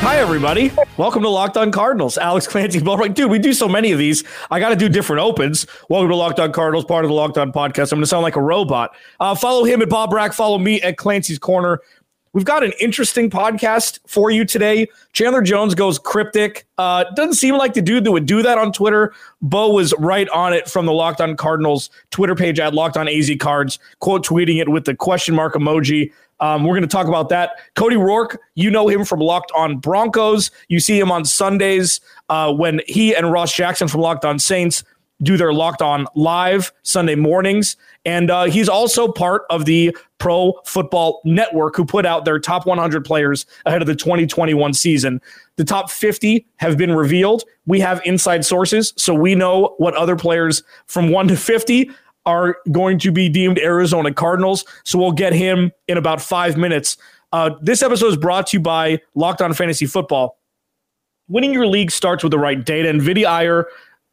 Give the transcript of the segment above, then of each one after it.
Hi, everybody. Welcome to Locked On Cardinals. Alex Clancy, Bill Right. Dude, we do so many of these. I got to do different opens. Welcome to Locked On Cardinals, part of the Locked On podcast. I'm going to sound like a robot. Uh, follow him at Bo Brock. Follow me at Clancy's Corner. We've got an interesting podcast for you today. Chandler Jones goes cryptic. Uh, doesn't seem like the dude that would do that on Twitter. Bo was right on it from the Locked On Cardinals Twitter page at Locked On AZ Cards, quote tweeting it with the question mark emoji. Um, we're going to talk about that. Cody Roark, you know him from Locked On Broncos. You see him on Sundays uh, when he and Ross Jackson from Locked On Saints do their Locked On Live Sunday mornings. And uh, he's also part of the Pro Football Network, who put out their top 100 players ahead of the 2021 season. The top 50 have been revealed. We have inside sources, so we know what other players from 1 to 50 are going to be deemed Arizona Cardinals. So we'll get him in about five minutes. Uh, this episode is brought to you by Locked On Fantasy Football. Winning your league starts with the right data, and Vinny Iyer.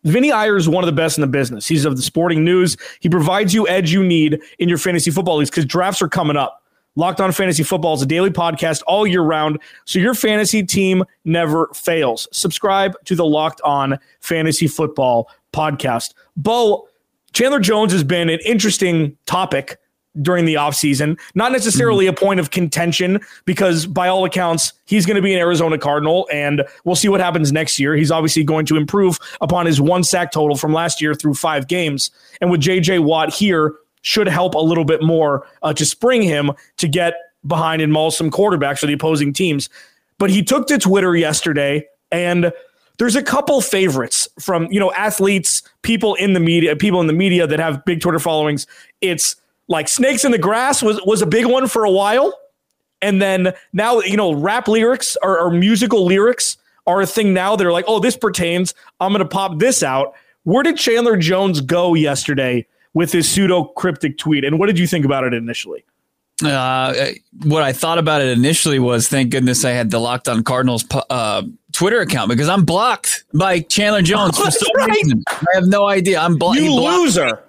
Vinny Iyer is one of the best in the business. He's of the sporting news. He provides you edge you need in your fantasy football leagues because drafts are coming up. Locked On Fantasy Football is a daily podcast all year round, so your fantasy team never fails. Subscribe to the Locked On Fantasy Football podcast. Bo, Chandler Jones has been an interesting topic during the offseason. Not necessarily mm-hmm. a point of contention because, by all accounts, he's going to be an Arizona Cardinal, and we'll see what happens next year. He's obviously going to improve upon his one sack total from last year through five games. And with JJ Watt here, should help a little bit more uh, to spring him to get behind and maul some quarterbacks for the opposing teams. But he took to Twitter yesterday and there's a couple favorites from you know athletes, people in the media, people in the media that have big Twitter followings. It's like snakes in the grass was was a big one for a while, and then now you know rap lyrics or, or musical lyrics are a thing now. They're like, oh, this pertains. I'm gonna pop this out. Where did Chandler Jones go yesterday with his pseudo cryptic tweet, and what did you think about it initially? Uh, what I thought about it initially was, thank goodness I had the Locked On Cardinals uh, Twitter account because I'm blocked by Chandler Jones for some right. reason. I have no idea. I'm blo- you loser.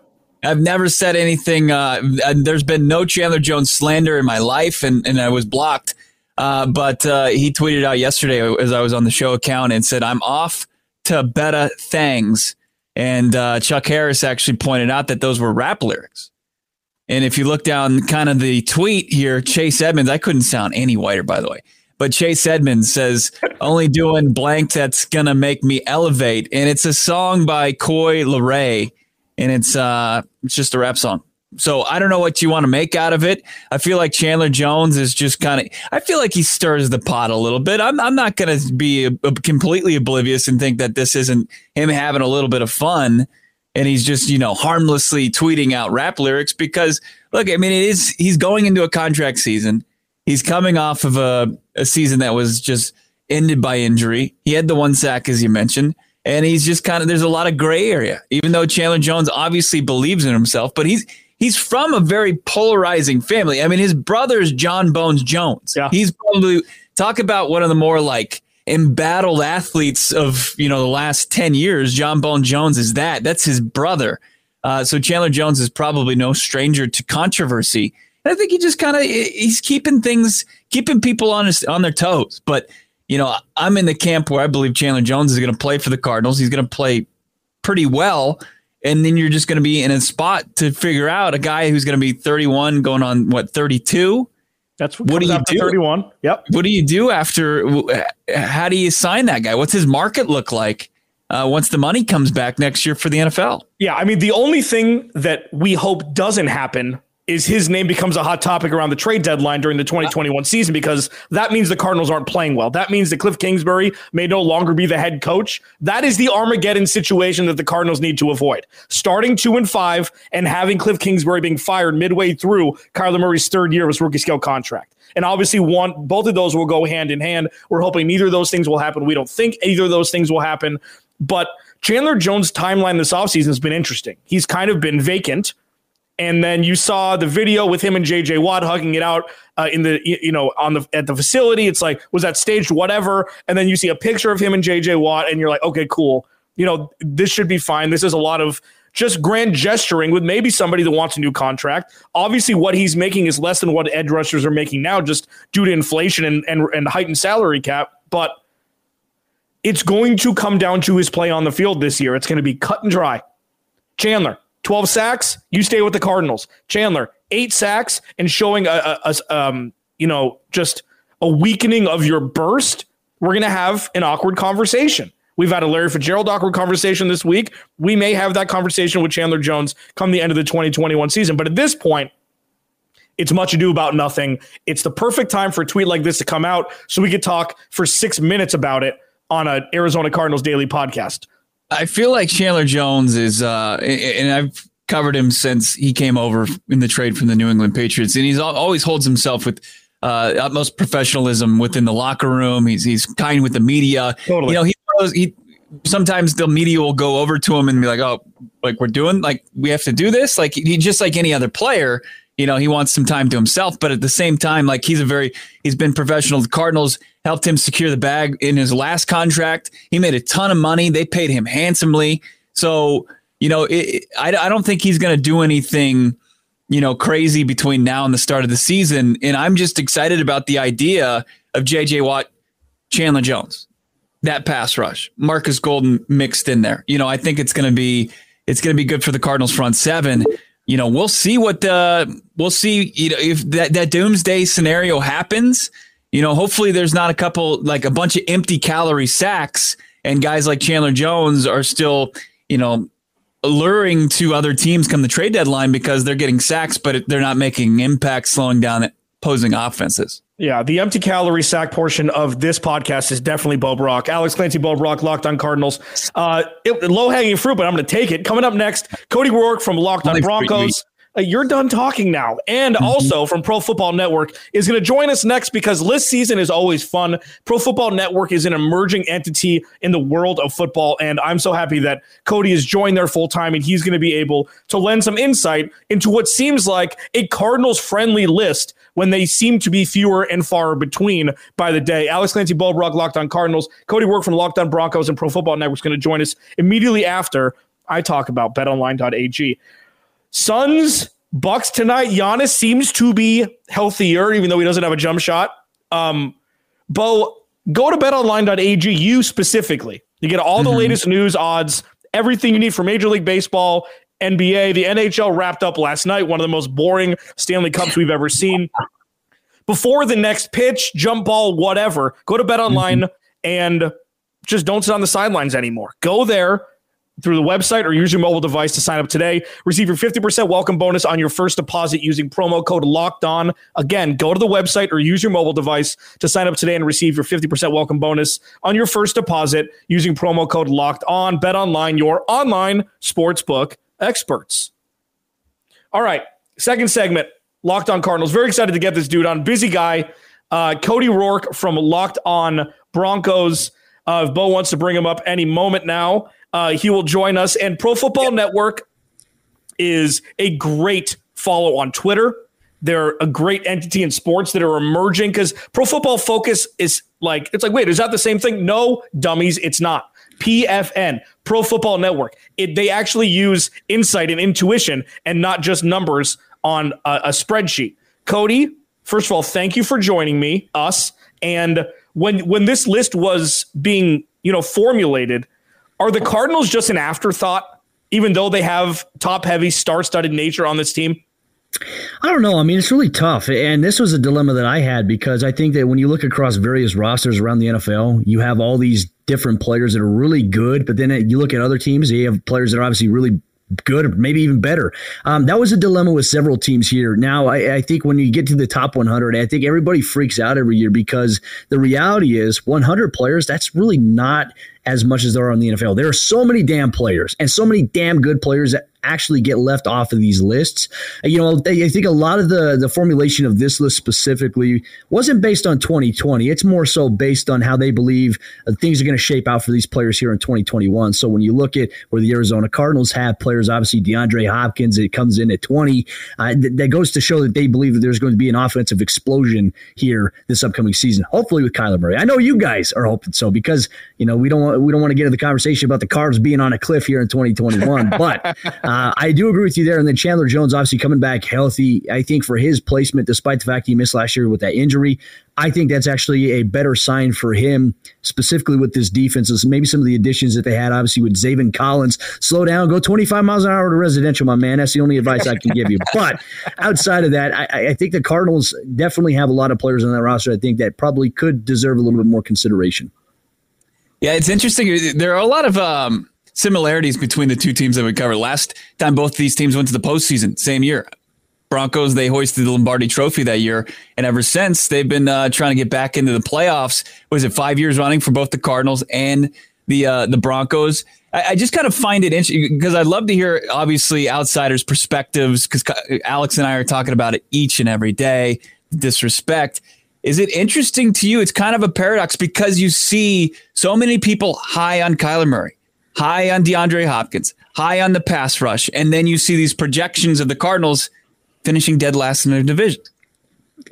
I've never said anything. Uh, there's been no Chandler Jones slander in my life, and, and I was blocked. Uh, but uh, he tweeted out yesterday as I was on the show account and said, I'm off to better things. And uh, Chuck Harris actually pointed out that those were rap lyrics. And if you look down kind of the tweet here, Chase Edmonds, I couldn't sound any whiter, by the way. But Chase Edmonds says, only doing blank that's going to make me elevate. And it's a song by Coi Leray. And it's uh it's just a rap song. So I don't know what you want to make out of it. I feel like Chandler Jones is just kind of. I feel like he stirs the pot a little bit. I'm I'm not going to be a, a completely oblivious and think that this isn't him having a little bit of fun and he's just you know harmlessly tweeting out rap lyrics because look i mean it is he's going into a contract season he's coming off of a, a season that was just ended by injury. He had the one sack as you mentioned and he's just kind of there's a lot of gray area. Even though chandler jones obviously believes in himself but he's he's from a very polarizing family. I mean his brother's Jon bones jones. Yeah. he's probably talk about one of the more like embattled athletes of you know the last 10 years. Jon bone jones is that. That's his brother. Uh, so chandler jones is probably no stranger to controversy and i think he just kind of he's keeping things keeping people on his, on their toes but you know i'm in the camp where i believe chandler jones is going to play for the cardinals he's going to play pretty well and then you're just going to be in a spot to figure out a guy who's going to be 31 going on what 32 that's what, what do you do? 31. Yep. What do you do after? How do you sign that guy? What's his market look like uh, once the money comes back next year for the NFL? Yeah, I mean, the only thing that we hope doesn't happen is his name becomes a hot topic around the trade deadline during the 2021 season because that means the Cardinals aren't playing well. That means that Cliff Kingsbury may no longer be the head coach. That is the Armageddon situation that the Cardinals need to avoid. Starting two and five and having Cliff Kingsbury being fired midway through Kyler Murray's third year of his rookie scale contract. And obviously, one both of those will go hand in hand. We're hoping neither of those things will happen. We don't think either of those things will happen. But Chandler Jones' timeline this offseason has been interesting. He's kind of been vacant. And then you saw the video with him and JJ Watt hugging it out uh, in the you know on the at the facility. It's like was that staged? Whatever. And then you see a picture of him and JJ Watt, and you're like, okay, cool. You know this should be fine. This is a lot of just grand gesturing with maybe somebody that wants a new contract. Obviously, what he's making is less than what edge rushers are making now, just due to inflation and and, and heightened salary cap. But it's going to come down to his play on the field this year. It's going to be cut and dry. Chandler, 12 sacks, you stay with the Cardinals. Chandler, eight sacks and showing a, a, a um, you know, just a weakening of your burst, we're going to have an awkward conversation. We've had a Larry Fitzgerald awkward conversation this week. We may have that conversation with Chandler Jones come the end of the 2021 season. But at this point, it's much ado about nothing. It's the perfect time for a tweet like this to come out so we could talk for six minutes about it on an Arizona Cardinals daily podcast. I feel like Chandler Jones is, uh, and I've covered him since he came over in the trade from the New England Patriots, and he's always holds himself with uh, utmost professionalism within the locker room. He's he's kind with the media. Totally. You know, he he sometimes the media will go over to him and be like, "Oh, like we're doing like we have to do this." Like he just like any other player, you know, he wants some time to himself, but at the same time, like he's a very he's been professional. The Cardinals helped him secure the bag in his last contract. He made a ton of money. They paid him handsomely. So, you know, it, I, I don't think he's going to do anything, you know, crazy between now and the start of the season. And I'm just excited about the idea of JJ Watt, Chandler Jones, that pass rush, Marcus Golden mixed in there. You know, I think it's going to be, it's going to be good for the Cardinals front seven. You know, we'll see what the, we'll see, you know, if that, that doomsday scenario happens you know, hopefully there's not a couple like a bunch of empty calorie sacks and guys like Chandler Jones are still, you know, alluring to other teams come the trade deadline because they're getting sacks, but they're not making impact, slowing down opposing offenses. Yeah, the empty calorie sack portion of this podcast is definitely Bo Brock. Alex Clancy, Bo Brock, Locked on Cardinals. Uh, low hanging fruit, but I'm going to take it. Coming up next, Cody Roark from Locked on Broncos uh, you're done talking now. And mm-hmm. also from Pro Football Network is going to join us next because list season is always fun. Pro Football Network is an emerging entity in the world of football. And I'm so happy that Cody has joined there full time and he's going to be able to lend some insight into what seems like a Cardinals friendly list when they seem to be fewer and far between by the day. Alex Clancy, Bo Brock, Locked on Cardinals. Cody Roark from Locked on Broncos and Pro Football Network is going to join us immediately after I talk about betonline.ag. Suns, Bucks tonight. Giannis seems to be healthier, even though he doesn't have a jump shot. Um, Bo, go to betonline.ag, you specifically. You get all the mm-hmm. latest news, odds, everything you need for Major League Baseball, NBA. The NHL wrapped up last night, one of the most boring Stanley Cups we've ever seen. Before the next pitch, jump ball, whatever, go to betonline mm-hmm. and just don't sit on the sidelines anymore. Go there through the website or use your mobile device to sign up today. Receive your 50% welcome bonus on your first deposit using promo code locked on. Again, go to the website or use your mobile device to sign up today and receive your 50% welcome bonus on your first deposit using promo code locked on. Bet online, your online sportsbook experts. All right, second segment, Locked On Cardinals. Very excited to get this dude on. Busy guy, uh, Cody Roark from Locked On Broncos. Uh, if Bo wants to bring him up any moment now, uh, he will join us. And Pro Football Network is a great follow on Twitter. They're a great entity in sports that are emerging because Pro Football Focus is like, it's like, wait, is that the same thing? No, dummies, it's not. PFN, Pro Football Network. It, they actually use insight and intuition and not just numbers on a, a spreadsheet. Cody, first of all, thank you for joining me, us. And when when this list was being, you know, formulated, are the Cardinals just an afterthought, even though they have top heavy, star studded nature on this team? I don't know. I mean, it's really tough. And this was a dilemma that I had because I think that when you look across various rosters around the NFL, you have all these different players that are really good, but then you look at other teams, you have players that are obviously really good maybe even better. Um, that was a dilemma with several teams here. Now, I, I, think when you get to the top 100, I think everybody freaks out every year because the reality is 100 players, that's really not as much as there are in the NFL. There are so many damn players and so many damn good players that actually get left off of these lists. You know, I think a lot of the the formulation of this list specifically wasn't based on 2020. It's more so based on how they believe uh, things are going to shape out for these players here in 2021. So when you look at where the Arizona Cardinals have players, obviously DeAndre Hopkins, it comes in at 20. Uh, th- that goes to show that they believe that there's going to be an offensive explosion here this upcoming season. Hopefully with Kyler Murray. I know you guys are hoping so because you know we don't want we don't want to get into the conversation about the Carbs being on a cliff here in 2021, but. Uh, uh, I do agree with you there. And then Chandler Jones, obviously coming back healthy. I think for his placement, despite the fact he missed last year with that injury, I think that's actually a better sign for him, specifically with this defense. Is maybe some of the additions that they had, obviously with Zaven Collins. Slow down, go 25 miles an hour to residential, my man. That's the only advice I can give you. But outside of that, I, I think the Cardinals definitely have a lot of players on that roster. I think that probably could deserve a little bit more consideration. Yeah, it's interesting. There are a lot of um, similarities between the two teams that we covered. Last time both these teams went to the postseason, same year. Broncos, they hoisted the Lombardi Trophy that year, and ever since they've been uh, trying to get back into the playoffs. Was it five years running for both the Cardinals and the uh, the Broncos? I, I just kind of find it interesting because I'd love to hear, obviously, outsiders' perspectives. Because Alex and I are talking about it each and every day. Disrespect. Is it interesting to you? It's kind of a paradox because you see so many people high on Kyler Murray high on DeAndre Hopkins, high on the pass rush, and then you see these projections of the Cardinals finishing dead last in their division.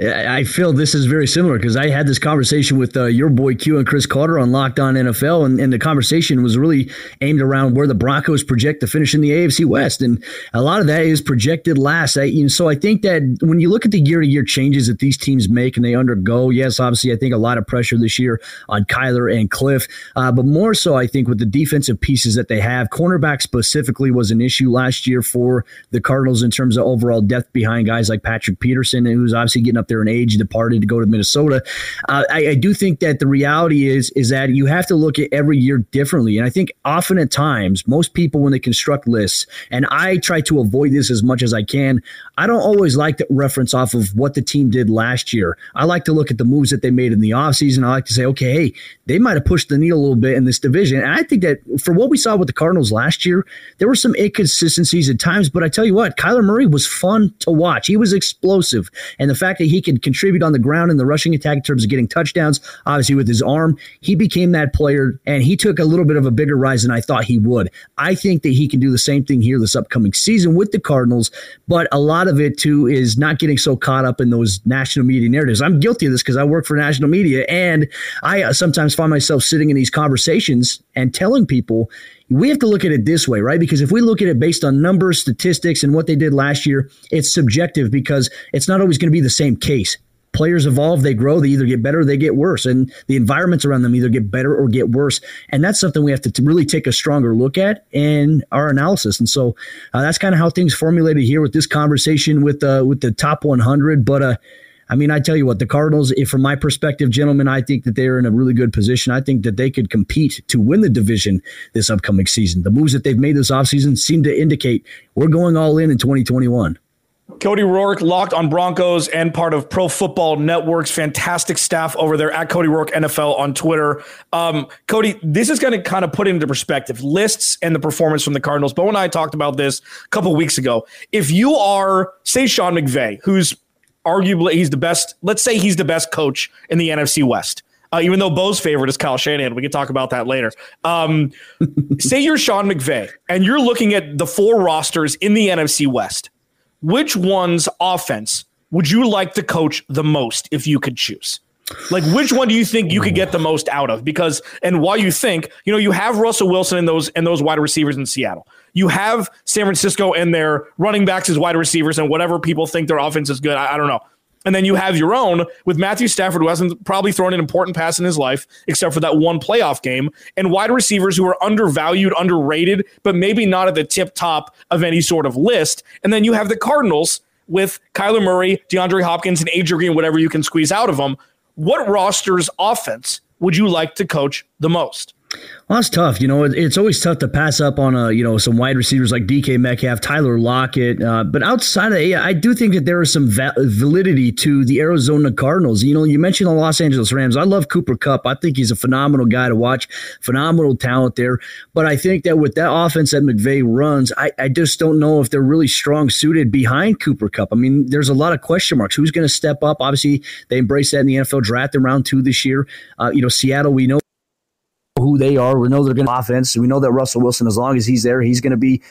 I feel this is very similar because I had this conversation with uh, your boy Q and Chris Carter on Locked On NFL, and, and, the conversation was really aimed around where the Broncos project to finish in the AFC West, and a lot of that is projected last. I, you know, so I think that when you look at the year to year changes that these teams make and they undergo, yes, obviously I think a lot of pressure this year on Kyler and Cliff, uh, but more so I think with the defensive pieces that they have, cornerback specifically was an issue last year for the Cardinals in terms of overall depth behind guys like Patrick Peterson, who's obviously getting up up there in age, departed to go to Minnesota. Uh, I, I, do think that the reality is is that you have to look at every year differently, and I think often at times most people when they construct lists, and I try to avoid this as much as I can. I don't always like to reference off of what the team did last year. I like to look at the moves that they made in the offseason. I like to say, okay, hey, they might have pushed the needle a little bit in this division. And I think that for what we saw with the Cardinals last year, there were some inconsistencies at times. But I tell you what, Kyler Murray was fun to watch. He was explosive. And the fact that he could contribute on the ground in the rushing attack in terms of getting touchdowns, obviously with his arm, he became that player and he took a little bit of a bigger rise than I thought he would. I think that he can do the same thing here this upcoming season with the Cardinals. But a lot of it too is not getting so caught up in those national media narratives. I'm guilty of this because I work for national media and I uh, sometimes find myself sitting in these conversations and telling people we have to look at it this way, right? Because if we look at it based on numbers, statistics, and what they did last year, it's subjective because it's not always going to be the same case. Players evolve, they grow, they either get better or they get worse. And the environments around them either get better or get worse. And that's something we have to really take a stronger look at in our analysis. And so uh, that's kind of how things formulated here with this conversation with uh, with the top 100. But uh, I mean, I tell you what, the Cardinals, if from my perspective, gentlemen, I think that they're in a really good position. I think that they could compete to win the division this upcoming season. The moves that they've made this offseason seem to indicate we're going all in in 2021. Cody Roark locked on Broncos and part of Pro Football Network's fantastic staff over there at Cody Roark NFL on Twitter. Um, Cody, this is going to kind of put into perspective lists and the performance from the Cardinals. Bo and I talked about this a couple weeks ago. If you are, say, Sean McVay, who's arguably he's the best. Let's say he's the best coach in the NFC West. Uh, even though Bo's favorite is Kyle Shanahan, we can talk about that later. Um, say you're Sean McVay and you're looking at the four rosters in the NFC West. Which one's offense would you like to coach the most if you could choose? Like, which one do you think you could get the most out of? Because, and why you think, you know, you have Russell Wilson and those and those wide receivers in Seattle. You have San Francisco and their running backs as wide receivers, and whatever people think their offense is good. I, I don't know. And then you have your own with Matthew Stafford, who hasn't probably thrown an important pass in his life, except for that one playoff game, and wide receivers who are undervalued, underrated, but maybe not at the tip top of any sort of list. And then you have the Cardinals with Kyler Murray, DeAndre Hopkins, and AJ Green, whatever you can squeeze out of them, what roster's offense would you like to coach the most? Well, that's tough. You know, it's always tough to pass up on a you know some wide receivers like DK Metcalf, Tyler Lockett. Uh, but outside of it, I do think that there is some va- validity to the Arizona Cardinals. You know, you mentioned the Los Angeles Rams. I love Cooper Kupp. I think he's a phenomenal guy to watch, phenomenal talent there. But I think that with that offense that McVay runs, I, I just don't know if they're really strong suited behind Cooper Kupp. I mean, there's a lot of question marks. Who's going to step up? Obviously, they embraced that in the NFL draft in round two this year. Uh, you know, Seattle, we know who they are. We know they're going to offense. We know that Russell Wilson, as long as he's there, he's going to be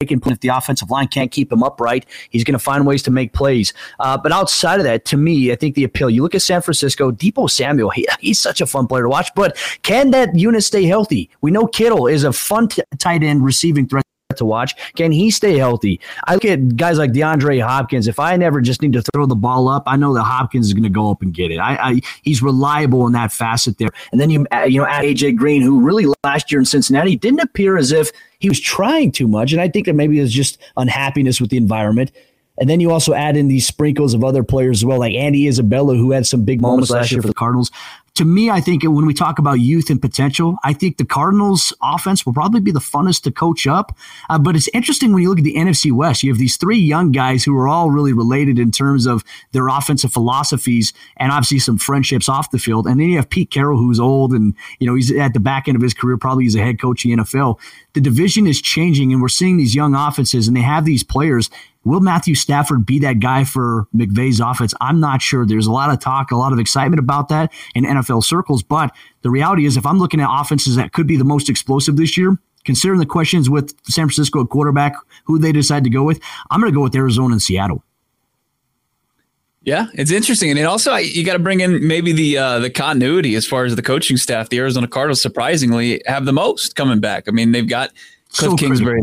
making point. if the offensive line can't keep him upright, he's going to find ways to make plays. Uh, but outside of that, to me, I think the appeal. You look at San Francisco, Deebo Samuel. He, he's such a fun player to watch. But can that unit stay healthy? We know Kittle is a fun t- tight end receiving threat to watch. Can he stay healthy? I look at guys like DeAndre Hopkins. If I never just need to throw the ball up, I know that Hopkins is going to go up and get it. I, I, he's reliable in that facet there. And then you uh, you know add AJ Green, who really last year in Cincinnati didn't appear as if he was trying too much, and I think that maybe it's just unhappiness with the environment. And then you also add in these sprinkles of other players as well, like Andy Isabella, who had some big moments last year for the Cardinals to me, I think when we talk about youth and potential, I think the Cardinals offense will probably be the funnest to coach up. Uh, but it's interesting when you look at the NFC West, you have these three young guys who are all really related in terms of their offensive philosophies and obviously some friendships off the field. And then you have Pete Carroll, who's old and, you know, he's at the back end of his career, probably he's a head coach in the NFL. The division is changing and we're seeing these young offenses and they have these players Will Matthew Stafford be that guy for McVay's offense? I'm not sure. There's a lot of talk, a lot of excitement about that in NFL circles. But the reality is, if I'm looking at offenses that could be the most explosive this year, considering the questions with San Francisco at quarterback, who they decide to go with, I'm going to go with Arizona and Seattle. Yeah, it's interesting, and it also you got to bring in maybe the uh, the continuity as far as the coaching staff. The Arizona Cardinals surprisingly have the most coming back. I mean, they've got Cliff so Kingsbury.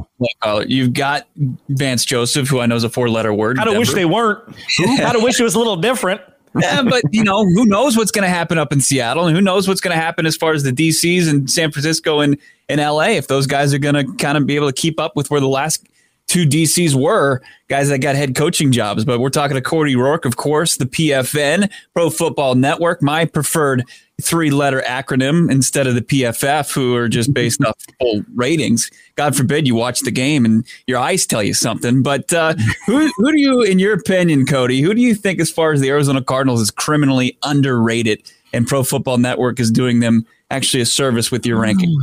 You've got Vance Joseph, who I know is a four letter word. I don't wish they weren't. I don't wish it was a little different. Yeah, but you know, who knows what's going to happen up in Seattle, and who knows what's going to happen as far as the DCs and San Francisco and in LA if those guys are going to kind of be able to keep up with where the last two DCs were guys that got head coaching jobs. But we're talking to Cody Roark, of course, the PFN, Pro Football Network, my preferred three letter acronym instead of the PFF, who are just based off full ratings. God forbid you watch the game and your eyes tell you something. But uh, who, who do you, in your opinion, Cody, who do you think, as far as the Arizona Cardinals, is criminally underrated and Pro Football Network is doing them actually a service with your ranking?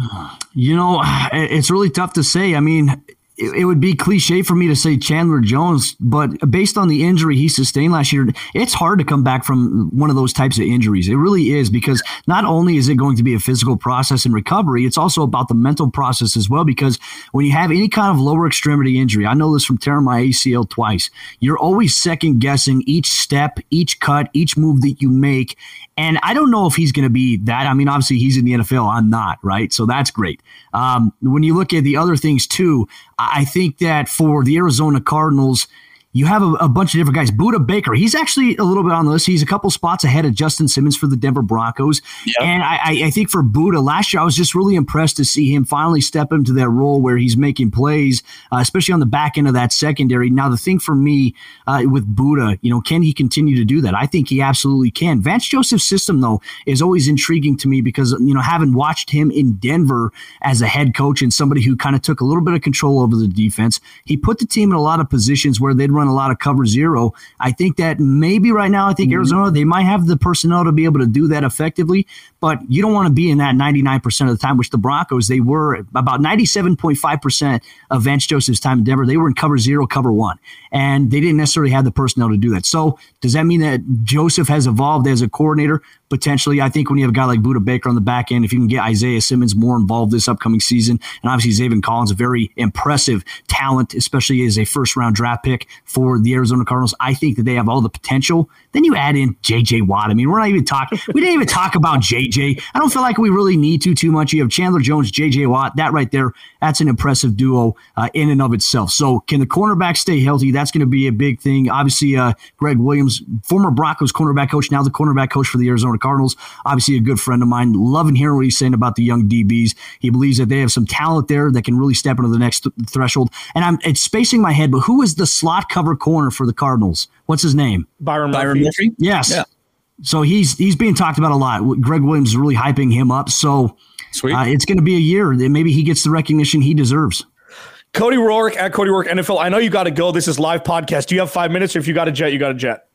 You know, it's really tough to say. I mean, it, it would be cliche for me to say Chandler Jones, but based on the injury he sustained last year, it's hard to come back from one of those types of injuries. It really is because not only is it going to be a physical process and recovery, it's also about the mental process as well. Because when you have any kind of lower extremity injury, I know this from tearing my ACL twice, you're always second guessing each step, each cut, each move that you make. And I don't know if he's going to be that. I mean, obviously he's in the NFL. I'm not, right? So that's great. Um, when you look at the other things too, I think that for the Arizona Cardinals, you have a, a, bunch of different guys. Budda Baker, he's actually a little bit on the list. He's a couple spots ahead of Justin Simmons for the Denver Broncos. Yep. And I, I, think for Budda, last year I was just really impressed to see him finally step into that role where he's making plays, uh, especially on the back end of that secondary. Now, the thing for me uh, with Budda, you know, can he continue to do that? I think he absolutely can. Vance Joseph's system, though, is always intriguing to me because, you know, having watched him in Denver as a head coach and somebody who kind of took a little bit of control over the defense, he put the team in a lot of positions where they'd run run a lot of cover zero. I think that maybe right now, I think mm-hmm. Arizona, they might have the personnel to be able to do that effectively, but you don't want to be in that 99% of the time, which the Broncos, they were about 97.5% of Vance Joseph's time in Denver. They were in cover zero, cover one, and they didn't necessarily have the personnel to do that. So does that mean that Joseph has evolved as a coordinator? Potentially. I think when you have a guy like Budda Baker on the back end, if you can get Isaiah Simmons more involved this upcoming season, and obviously Zaven Collins, a very impressive talent, especially as a first round draft pick for the Arizona Cardinals, I think that they have all the potential. Then you add in JJ Watt. I mean, we're not even talking, we didn't even talk about JJ. I don't feel like we really need to too much. You have Chandler Jones, JJ Watt. That right there, that's an impressive duo uh, in and of itself. So can the cornerback stay healthy? That's going to be a big thing. Obviously, uh, Greg Williams, former Broncos cornerback coach, now the cornerback coach for the Arizona Cardinals. Obviously, a good friend of mine. Loving hearing what he's saying about the young DBs. He believes that they have some talent there that can really step into the next th- threshold. And I'm it's spacing my head, but who is the slot cover corner for the Cardinals? What's his name? Byron Byron Murphy. Yes. Yeah. So he's he's being talked about a lot. Greg Williams is really hyping him up. So Sweet. Uh, it's going to be a year that maybe he gets the recognition he deserves. Cody Roark at Cody Roark NFL. I know you got to go. This is live podcast. Do you have five minutes? Or if you got a jet, you got a jet.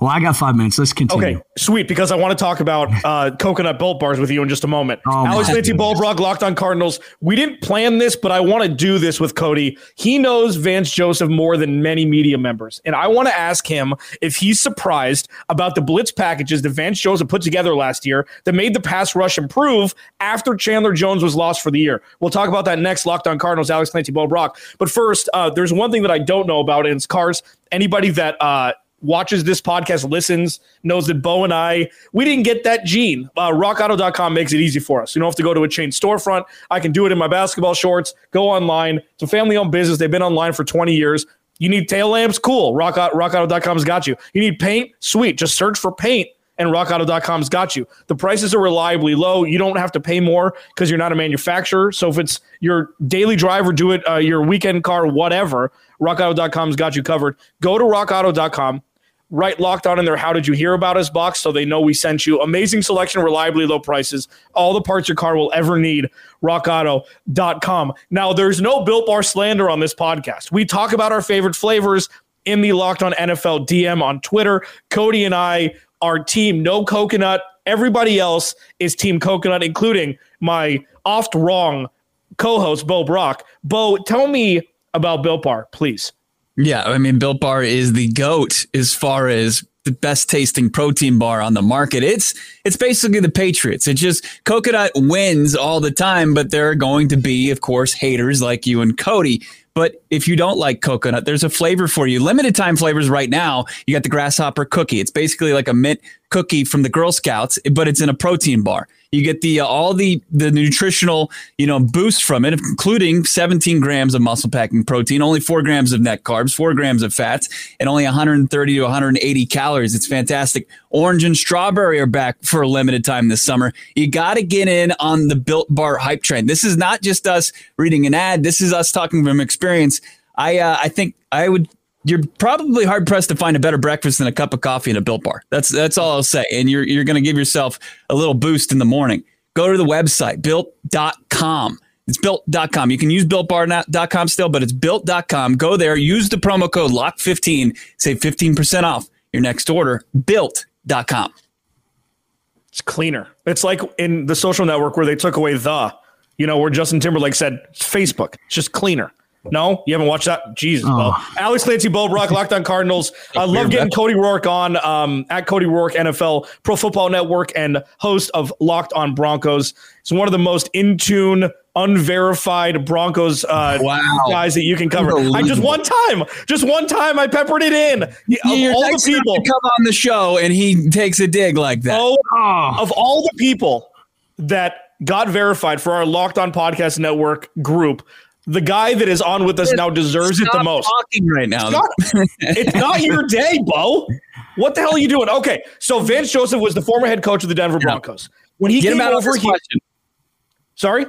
Well, I got five minutes. Let's continue. Okay, sweet. Because I want to talk about uh, coconut built bars with you in just a moment. Oh, Alex Clancy Bo Brock, Locked on Cardinals. We didn't plan this, but I want to do this with Cody. He knows Vance Joseph more than many media members, and I want to ask him if he's surprised about the blitz packages that Vance Joseph put together last year that made the pass rush improve after Chandler Jones was lost for the year. We'll talk about that next. Locked on Cardinals, Alex Clancy Bo Brock. But first, uh, there's one thing that I don't know about, and it's cars. Anybody that uh, watches this podcast, listens, knows that Bo and I, we didn't get that gene. Uh, rockauto.com makes it easy for us. You don't have to go to a chain storefront. I can do it in my basketball shorts, go online. It's a family owned business. They've been online for 20 years. You need tail lamps? Cool. Rock, rockauto.com's got you. You need paint? Sweet. Just search for paint and rockauto.com's got you. The prices are reliably low. You don't have to pay more because you're not a manufacturer. So if it's your daily driver, do it, uh, your weekend car, whatever, rockauto.com's got you covered. Go to rockauto.com right locked on in their how did you hear about us box so they know we sent you. Amazing selection reliably low prices all the parts your car will ever need rockauto.com now there's no built bar slander on this podcast. We talk about our favorite flavors in the locked on nfl dm on twitter. Cody and i are team no coconut. Everybody else is team coconut including my oft wrong co-host bo brock. Bo tell me about built bar please yeah, I mean, Built Bar is the goat as far as the best tasting protein bar on the market. It's it's basically the Patriots. It just coconut wins all the time, but there are going to be, of course, haters like you and Cody. But if you don't like coconut, there's a flavor for you. Limited time flavors right now. You got the grasshopper cookie. It's basically like a mint cookie from the Girl Scouts, but it's in a protein bar. You get the uh, all the the nutritional you know boost from it, including 17 grams of muscle packing protein, only four grams of net carbs, four grams of fats, and only 130 to 180 calories. It's fantastic. Orange and strawberry are back for a limited time this summer. You got to get in on the Built Bar hype train. This is not just us reading an ad. This is us talking from experience. I uh, I think I would you're probably hard pressed to find a better breakfast than a cup of coffee and a built bar. That's that's all I'll say. And you're you're going to give yourself a little boost in the morning. Go to the website built.com. It's built.com. You can use builtbar.com still, but it's built.com. Go there, use the promo code LOCK15, save 15% off your next order. Built.com. It's cleaner. It's like in the social network where they took away the, you know, where Justin Timberlake said Facebook. It's just cleaner. No, you haven't watched that. Jesus, oh. well, Alex Clancy Bo Brock, Locked On Cardinals. I love getting Cody Roark on um, at Cody Roark NFL Pro Football Network and host of Locked On Broncos. He's one of the most in tune, unverified Broncos uh, wow. guys that you can cover. I just one time, just one time, I peppered it in. Of all the people come on the show and he takes a dig like that. Oh, oh. of all the people that got verified for our Locked On Podcast Network group the guy that is on with us now deserves Stop it the most. Talking right now, it's not, it's not, your day, Bo. What the hell are you doing? Okay, so Vance Joseph was the former head coach of the Denver Broncos. When he Get came over, he, question. sorry.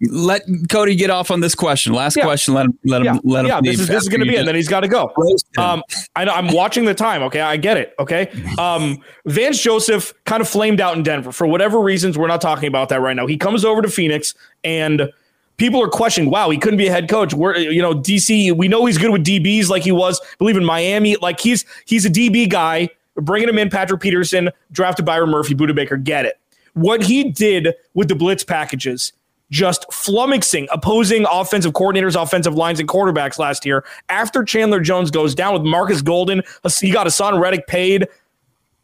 Let Cody get off on this question. Last yeah. question. Let him. Let him. Yeah. Let him. Yeah. This is this is going to be it. Then he's got to go. Um, I know. I'm watching the time. Okay, I get it. Okay. Um, Vance Joseph kind of flamed out in Denver for whatever reasons. We're not talking about that right now. He comes over to Phoenix and people are questioning, wow, he couldn't be a head coach. We're, you know, DC, we know he's good with DBs like he was, I believe in Miami. Like he's he's a DB guy. Bringing him in, Patrick Peterson, drafted Byron Murphy, Budda Baker, get it. What he did with the blitz packages, just flummoxing opposing offensive coordinators, offensive lines, and quarterbacks last year. After Chandler Jones goes down with Marcus Golden, he got Haason Reddick paid.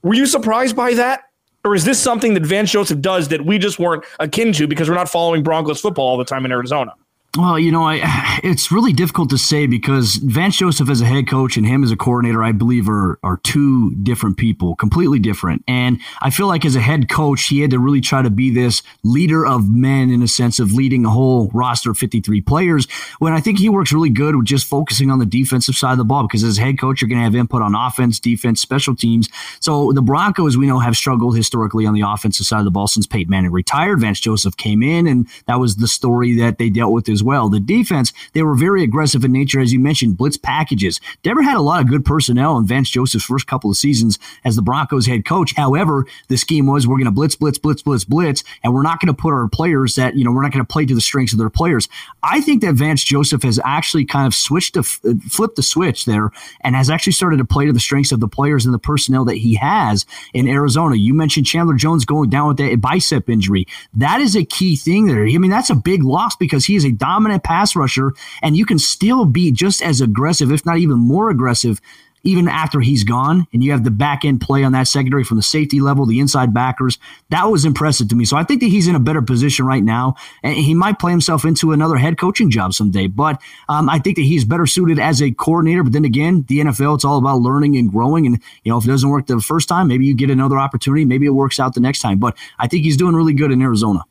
Were you surprised by that? Or is this something that Vance Joseph does that we just weren't akin to because we're not following Broncos football all the time in Arizona? Well, you know, I, it's really difficult to say because Vance Joseph as a head coach and him as a coordinator, I believe, are are two different people, completely different. And I feel like as a head coach, he had to really try to be this leader of men in a sense of leading a whole roster of 53 players. When I think he works really good with just focusing on the defensive side of the ball because as a head coach, you're going to have input on offense, defense, special teams. So the Broncos, we know, have struggled historically on the offensive side of the ball since Peyton Manning retired. Vance Joseph came in, and that was the story that they dealt with as well. The defense, they were very aggressive in nature, as you mentioned, blitz packages. Denver had a lot of good personnel in Vance Joseph's first couple of seasons as the Broncos head coach. However, the scheme was we're going to blitz, blitz, blitz, blitz, blitz, and we're not going to put our players that, you know, we're not going to play to the strengths of their players. I think that Vance Joseph has actually kind of switched to flip the switch there and has actually started to play to the strengths of the players and the personnel that he has in Arizona. You mentioned Chandler Jones going down with that bicep injury. That is a key thing there. I mean, that's a big loss because he is a dominant pass rusher, and you can still be just as aggressive, if not even more aggressive, even after he's gone, and you have the back end play on that secondary from the safety level, the inside backers. That was impressive to me. So I think that he's in a better position right now, and he might play himself into another head coaching job someday. But um, I think that he's better suited as a coordinator. But then again, the NFL, it's all about learning and growing. And you know, if it doesn't work the first time, maybe you get another opportunity. Maybe it works out the next time. But I think he's doing really good in Arizona.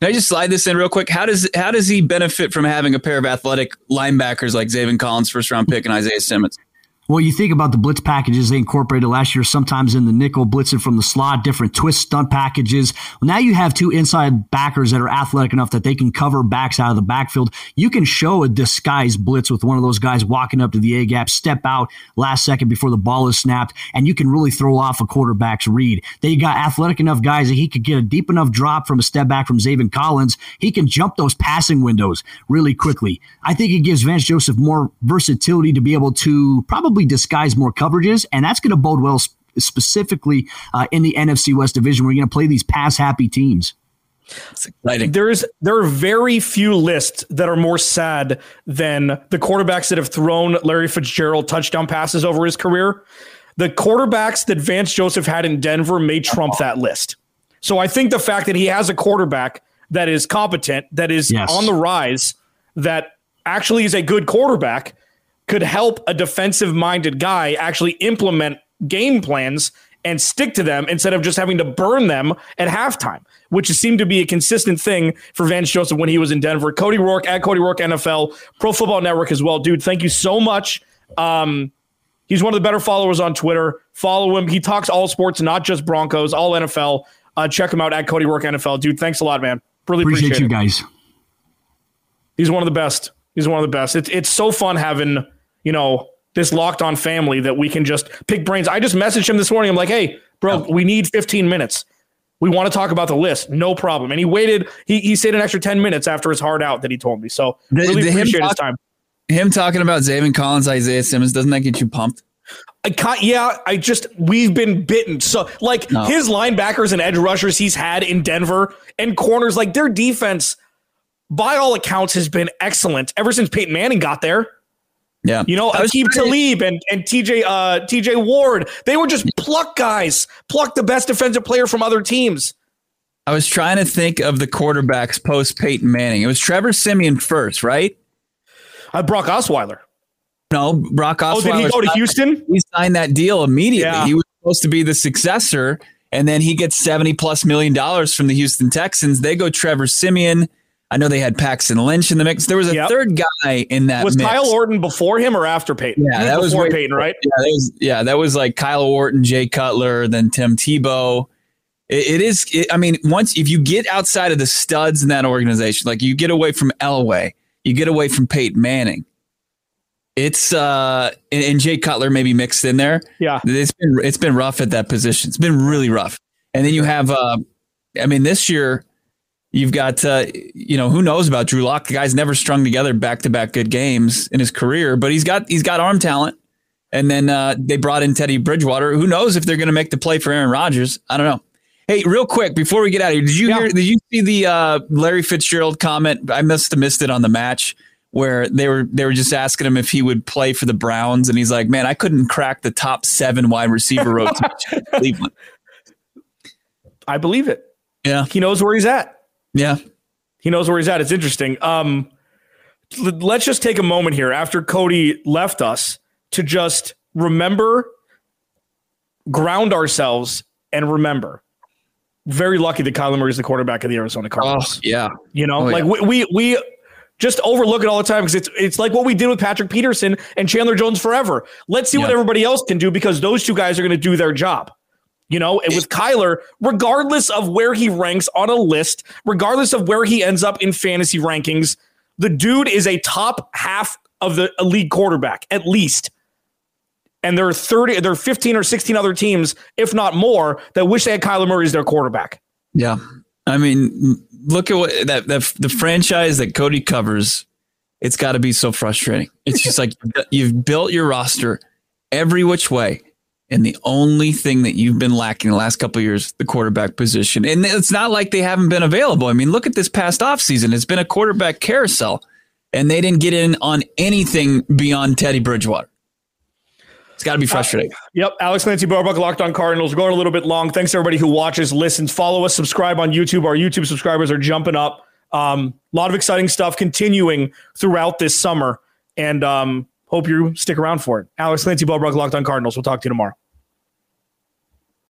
Can I just slide this in real quick? How does how does he benefit from having a pair of athletic linebackers like Zaven Collins, first round pick, and Isaiah Simmons? Well, you think about the blitz packages they incorporated last year, sometimes in the nickel, blitzing from the slot, different twist stunt packages. Well, now you have two inside backers that are athletic enough that they can cover backs out of the backfield. You can show a disguised blitz with one of those guys walking up to the A gap, step out last second before the ball is snapped, and you can really throw off a quarterback's read. They got athletic enough guys that he could get a deep enough drop from a step back from Zaven Collins. He can jump those passing windows really quickly. I think it gives Vance Joseph more versatility to be able to probably probably disguise more coverages, and that's going to bode well sp- specifically uh, in the NFC West division. We're going to play these pass happy teams. It's exciting. There's there are very few lists that are more sad than the quarterbacks that have thrown Larry Fitzgerald touchdown passes over his career. The quarterbacks that Vance Joseph had in Denver may trump that list. So I think the fact that he has a quarterback that is competent, that is yes. on the rise, that actually is a good quarterback could help a defensive minded guy actually implement game plans and stick to them instead of just having to burn them at halftime, which seemed to be a consistent thing for Vance Joseph when he was in Denver. Cody Roark at Cody Roark NFL, Pro Football Network as well. Dude, thank you so much. Um, he's one of the better followers on Twitter. Follow him. He talks all sports, not just Broncos, all NFL. Uh, check him out at Cody Roark NFL. Dude, thanks a lot, man. Really appreciate, appreciate you guys. He's one of the best. He's one of the best. It's it's so fun having you know, this locked on family that we can just pick brains. I just messaged him this morning. I'm like, hey, bro, we need 15 minutes. We want to talk about the list. No problem. And he waited, he, he stayed an extra 10 minutes after his hard out that he told me. So really the, appreciate his time. Him talking about Zaven Collins, Isaiah Simmons, doesn't that get you pumped? I can't, yeah, I just we've been bitten. So like no. his linebackers and edge rushers he's had in Denver and corners, like their defense, by all accounts, has been excellent ever since Peyton Manning got there. Yeah. You know, Aqib Talib and, and TJ uh, TJ Ward, they were just pluck guys, pluck the best defensive player from other teams. I was trying to think of the quarterbacks post Peyton Manning. It was Trevor Siemian first, right? Uh, Brock Osweiler. No, Brock Osweiler. Oh, did he go to Houston? He signed that deal immediately. Yeah. He was supposed to be the successor, and then he gets 70 plus million dollars from the Houston Texans. They go Trevor Siemian. I know they had Paxton Lynch in the mix. There was a yep. third guy in that. Was mix. Kyle Orton before him or after Peyton? Yeah, that was before Peyton, right? Yeah, that was yeah, that was like Kyle Orton, Jay Cutler, then Tim Tebow. it, it is. It, I mean, once if you get outside of the studs in that organization, like you get away from Elway, you get away from Peyton Manning. It's uh, and, and Jay Cutler maybe mixed in there. Yeah, it's been it's been rough at that position. It's been really rough. And then you have, uh, I mean, this year You've got, uh, you know, who knows about Drew Lock? The guy's never strung together back to back good games in his career, but he's got he's got arm talent. And then uh, they brought in Teddy Bridgewater. Who knows if they're going to make the play for Aaron Rodgers? I don't know. Hey, real quick before we get out of here, did you yeah. hear? Did you see the uh, Larry Fitzgerald comment? I must have missed it on the match where they were they were just asking him if he would play for the Browns, and he's like, "Man, I couldn't crack the top seven wide receiver rotation Cleveland." I believe it. Yeah, he knows where he's at. Yeah. He knows where he's at. It's interesting. Um, let's just take a moment here after Cody left us to just remember, ground ourselves, and remember. Very lucky that Kyler Murray is the quarterback of the Arizona Cardinals. Oh, yeah. You know, oh, like yeah. we, we, we just overlook it all the time because it's it's like what we did with Patrick Peterson and Chandler Jones forever. Let's see yeah. what everybody else can do because those two guys are going to do their job. You know, and with Kyler, regardless of where he ranks on a list, regardless of where he ends up in fantasy rankings, The dude is a top half of the league quarterback, at least. And there are 30, there are 15 or 16 other teams, if not more, that wish they had Kyler Murray as their quarterback. Yeah. I mean, look at what that, that the franchise that Cody covers. It's got to be so frustrating. It's just like you've built your roster every which way. And the only thing that you've been lacking the last couple years, the quarterback position. And it's not like they haven't been available. I mean, look at this past offseason. It's been a quarterback carousel, and they didn't get in on anything beyond Teddy Bridgewater. It's got to be frustrating. Uh, yep. Alex Clancy Barbuck, Locked on Cardinals. We're going a little bit long. Thanks everybody who watches, listens, follow us, subscribe on YouTube. Our YouTube subscribers are jumping up. A um, lot of exciting stuff continuing throughout this summer. And um, Hope you stick around for it. Alex Clancy, Bob Locked on Cardinals. We'll talk to you tomorrow.